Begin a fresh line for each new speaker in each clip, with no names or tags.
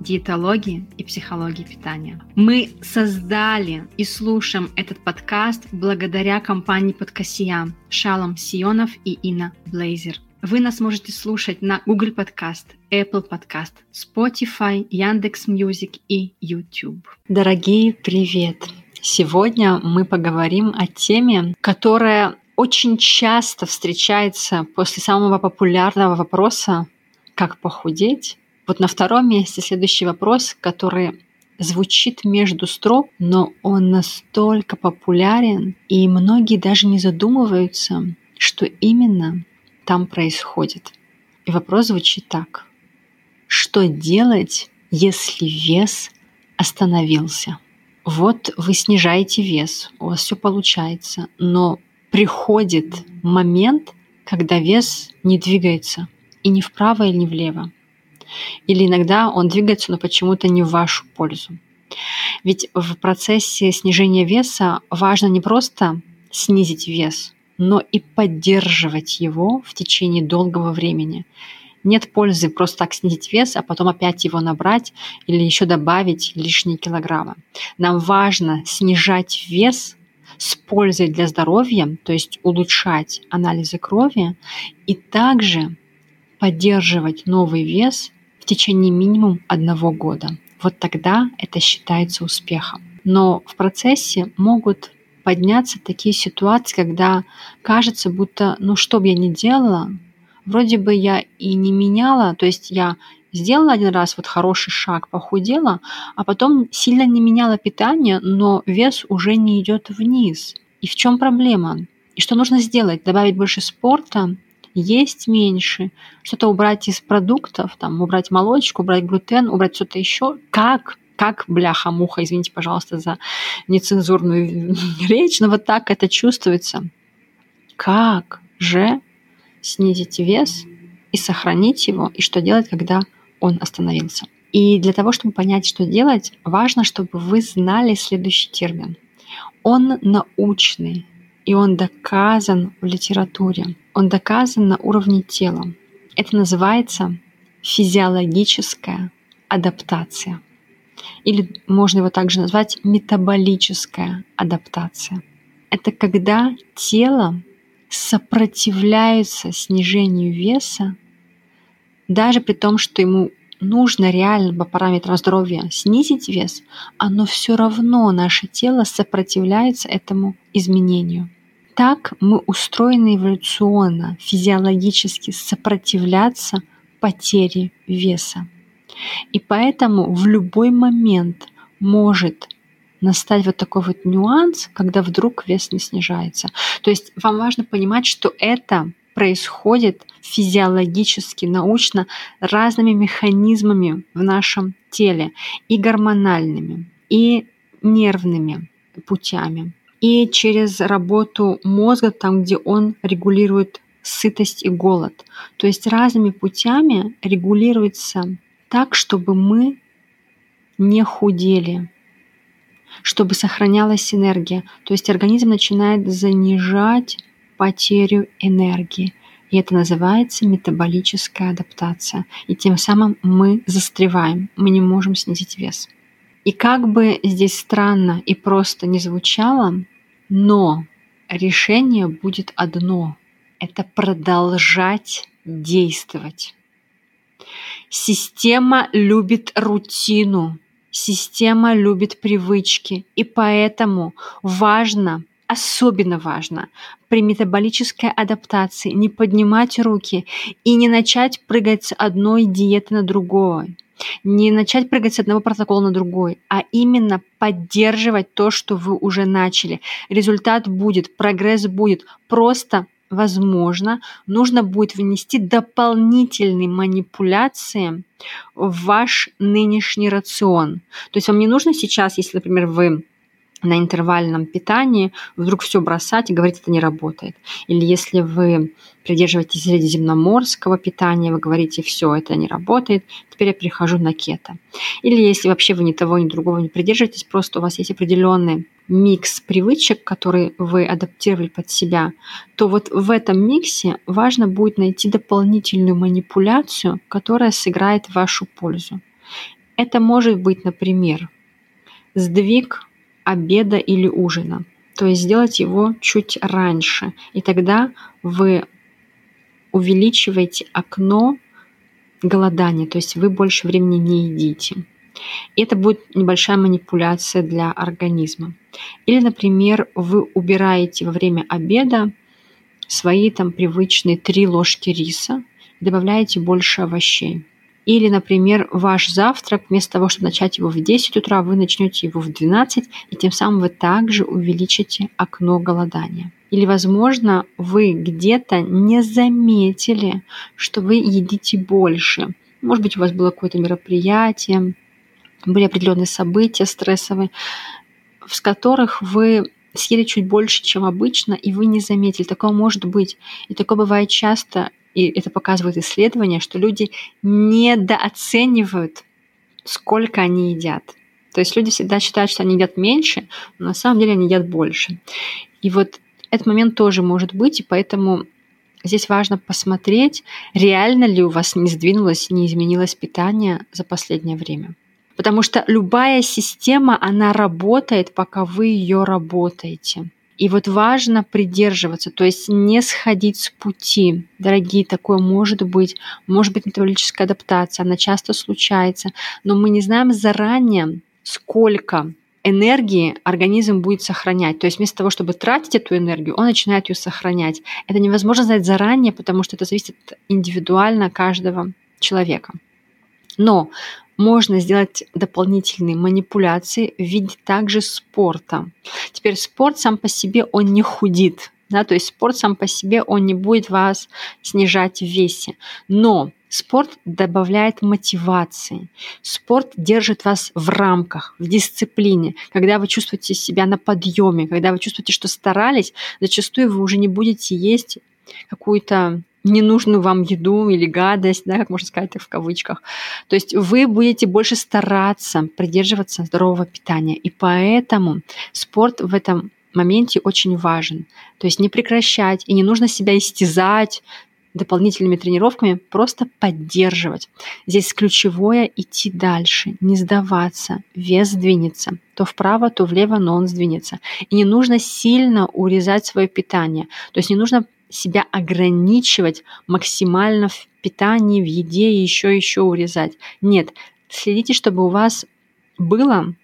диетологии и психологии питания. Мы создали и слушаем этот подкаст благодаря компании Подкасия Шалом Сионов и Инна Блейзер. Вы нас можете слушать на Google Podcast, Apple Podcast, Spotify, Яндекс Music и YouTube. Дорогие, привет! Сегодня мы поговорим о теме, которая очень часто встречается после самого популярного вопроса «Как похудеть?». Вот на втором месте следующий вопрос, который звучит между строк, но он настолько популярен, и многие даже не задумываются, что именно там происходит. И вопрос звучит так. Что делать, если вес остановился? Вот вы снижаете вес, у вас все получается, но приходит момент, когда вес не двигается и ни вправо, или ни влево. Или иногда он двигается, но почему-то не в вашу пользу. Ведь в процессе снижения веса важно не просто снизить вес, но и поддерживать его в течение долгого времени. Нет пользы просто так снизить вес, а потом опять его набрать или еще добавить лишние килограммы. Нам важно снижать вес с пользой для здоровья, то есть улучшать анализы крови и также поддерживать новый вес в течение минимум одного года. Вот тогда это считается успехом. Но в процессе могут подняться такие ситуации, когда кажется, будто, ну что бы я ни делала, вроде бы я и не меняла, то есть я сделала один раз вот хороший шаг, похудела, а потом сильно не меняла питание, но вес уже не идет вниз. И в чем проблема? И что нужно сделать? Добавить больше спорта, есть меньше, что-то убрать из продуктов, там, убрать молочку, убрать глютен, убрать что-то еще. Как? Как, бляха-муха, извините, пожалуйста, за нецензурную речь, но вот так это чувствуется. Как же снизить вес и сохранить его, и что делать, когда он остановился? И для того, чтобы понять, что делать, важно, чтобы вы знали следующий термин. Он научный, и он доказан в литературе. Он доказан на уровне тела. Это называется физиологическая адаптация. Или можно его также назвать метаболическая адаптация. Это когда тело сопротивляется снижению веса, даже при том, что ему нужно реально по параметрам здоровья снизить вес, оно все равно наше тело сопротивляется этому изменению. Так мы устроены эволюционно, физиологически сопротивляться потере веса. И поэтому в любой момент может настать вот такой вот нюанс, когда вдруг вес не снижается. То есть вам важно понимать, что это происходит физиологически, научно разными механизмами в нашем теле, и гормональными, и нервными путями, и через работу мозга, там, где он регулирует сытость и голод. То есть разными путями регулируется так, чтобы мы не худели, чтобы сохранялась энергия. То есть организм начинает занижать потерю энергии. И это называется метаболическая адаптация. И тем самым мы застреваем, мы не можем снизить вес. И как бы здесь странно и просто не звучало, но решение будет одно – это продолжать действовать. Система любит рутину, система любит привычки, и поэтому важно, особенно важно при метаболической адаптации не поднимать руки и не начать прыгать с одной диеты на другой – не начать прыгать с одного протокола на другой, а именно поддерживать то, что вы уже начали. Результат будет, прогресс будет. Просто возможно, нужно будет внести дополнительные манипуляции в ваш нынешний рацион. То есть вам не нужно сейчас, если, например, вы на интервальном питании вдруг все бросать и говорить, это не работает. Или если вы придерживаетесь средиземноморского питания, вы говорите, все, это не работает, теперь я перехожу на кето. Или если вообще вы ни того, ни другого не придерживаетесь, просто у вас есть определенный микс привычек, которые вы адаптировали под себя, то вот в этом миксе важно будет найти дополнительную манипуляцию, которая сыграет вашу пользу. Это может быть, например, сдвиг обеда или ужина. То есть сделать его чуть раньше. И тогда вы увеличиваете окно голодания, то есть вы больше времени не едите. И это будет небольшая манипуляция для организма. Или, например, вы убираете во время обеда свои там привычные три ложки риса, добавляете больше овощей. Или, например, ваш завтрак, вместо того, чтобы начать его в 10 утра, вы начнете его в 12, и тем самым вы также увеличите окно голодания. Или, возможно, вы где-то не заметили, что вы едите больше. Может быть, у вас было какое-то мероприятие, были определенные события стрессовые, с которых вы съели чуть больше, чем обычно, и вы не заметили. Такое может быть. И такое бывает часто и это показывает исследования, что люди недооценивают, сколько они едят. То есть люди всегда считают, что они едят меньше, но на самом деле они едят больше. И вот этот момент тоже может быть, и поэтому здесь важно посмотреть, реально ли у вас не сдвинулось, не изменилось питание за последнее время. Потому что любая система, она работает, пока вы ее работаете. И вот важно придерживаться, то есть не сходить с пути. Дорогие, такое может быть. Может быть метаболическая адаптация, она часто случается. Но мы не знаем заранее, сколько энергии организм будет сохранять. То есть вместо того, чтобы тратить эту энергию, он начинает ее сохранять. Это невозможно знать заранее, потому что это зависит индивидуально каждого человека. Но можно сделать дополнительные манипуляции в виде также спорта. Теперь спорт сам по себе, он не худит, да, то есть спорт сам по себе, он не будет вас снижать в весе. Но спорт добавляет мотивации. Спорт держит вас в рамках, в дисциплине. Когда вы чувствуете себя на подъеме, когда вы чувствуете, что старались, зачастую вы уже не будете есть какую-то ненужную вам еду или гадость, да, как можно сказать в кавычках. То есть вы будете больше стараться придерживаться здорового питания. И поэтому спорт в этом моменте очень важен. То есть не прекращать, и не нужно себя истязать дополнительными тренировками, просто поддерживать. Здесь ключевое идти дальше, не сдаваться, вес сдвинется. То вправо, то влево, но он сдвинется. И не нужно сильно урезать свое питание. То есть не нужно себя ограничивать максимально в питании, в еде и еще еще урезать. Нет, следите, чтобы у вас было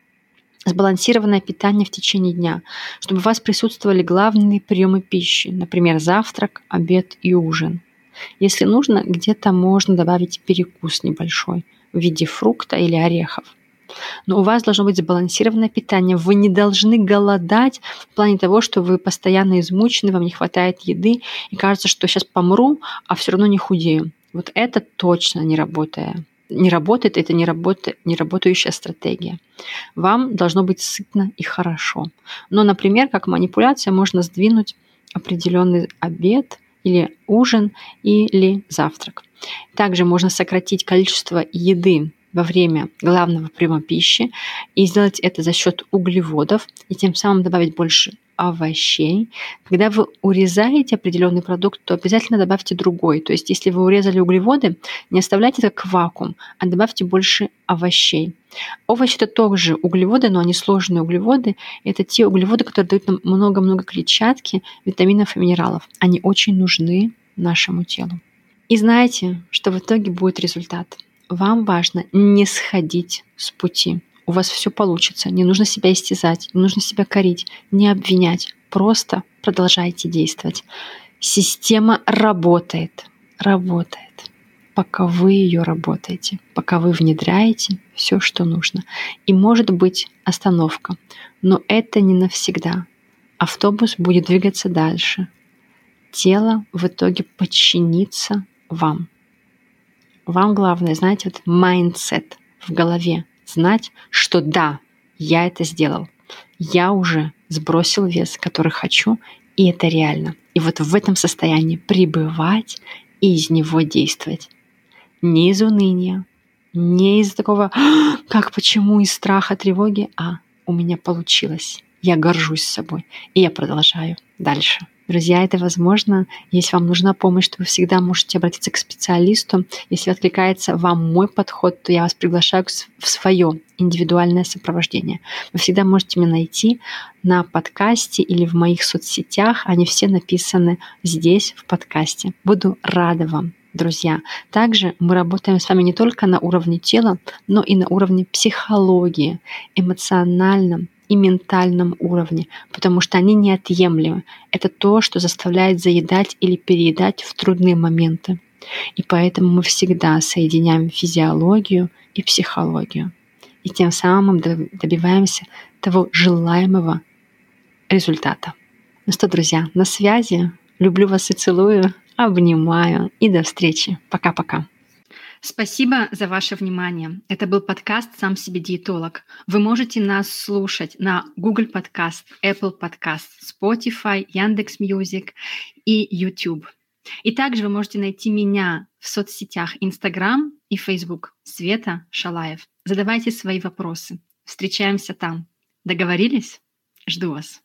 сбалансированное питание в течение дня, чтобы у вас присутствовали главные приемы пищи, например, завтрак, обед и ужин. Если нужно, где-то можно добавить перекус небольшой в виде фрукта или орехов. Но у вас должно быть сбалансированное питание. Вы не должны голодать в плане того, что вы постоянно измучены, вам не хватает еды, и кажется, что сейчас помру, а все равно не худею. Вот это точно не работает. Не работает, это не, работа, не работающая стратегия. Вам должно быть сытно и хорошо. Но, например, как манипуляция можно сдвинуть определенный обед или ужин или завтрак. Также можно сократить количество еды во время главного приема пищи и сделать это за счет углеводов и тем самым добавить больше овощей. Когда вы урезаете определенный продукт, то обязательно добавьте другой. То есть, если вы урезали углеводы, не оставляйте это как вакуум, а добавьте больше овощей. Овощи это тоже углеводы, но они сложные углеводы. Это те углеводы, которые дают нам много-много клетчатки, витаминов и минералов. Они очень нужны нашему телу. И знаете, что в итоге будет результат – вам важно не сходить с пути. У вас все получится. Не нужно себя истязать, не нужно себя корить, не обвинять. Просто продолжайте действовать. Система работает, работает, пока вы ее работаете, пока вы внедряете все, что нужно. И может быть остановка, но это не навсегда. Автобус будет двигаться дальше. Тело в итоге подчинится вам. Вам главное, знаете, вот mindset в голове. Знать, что да, я это сделал. я уже сбросил вес, который хочу, и это реально. И вот в этом состоянии пребывать и из него действовать. Не из уныния, не из такого «А, «как, почему?» из страха, тревоги, а у меня получилось. Я горжусь собой, и я продолжаю дальше. Друзья, это возможно. Если вам нужна помощь, то вы всегда можете обратиться к специалисту. Если откликается вам мой подход, то я вас приглашаю в свое индивидуальное сопровождение. Вы всегда можете меня найти на подкасте или в моих соцсетях. Они все написаны здесь, в подкасте. Буду рада вам друзья. Также мы работаем с вами не только на уровне тела, но и на уровне психологии, эмоциональном, и ментальном уровне, потому что они неотъемлемы. Это то, что заставляет заедать или переедать в трудные моменты. И поэтому мы всегда соединяем физиологию и психологию. И тем самым добиваемся того желаемого результата. Ну что, друзья, на связи. Люблю вас и целую. Обнимаю. И до встречи. Пока-пока. Спасибо за ваше внимание. Это был подкаст «Сам себе диетолог». Вы можете нас слушать на Google Podcast, Apple Podcast, Spotify, Яндекс Music и YouTube. И также вы можете найти меня в соцсетях Instagram и Facebook Света Шалаев. Задавайте свои вопросы. Встречаемся там. Договорились? Жду вас.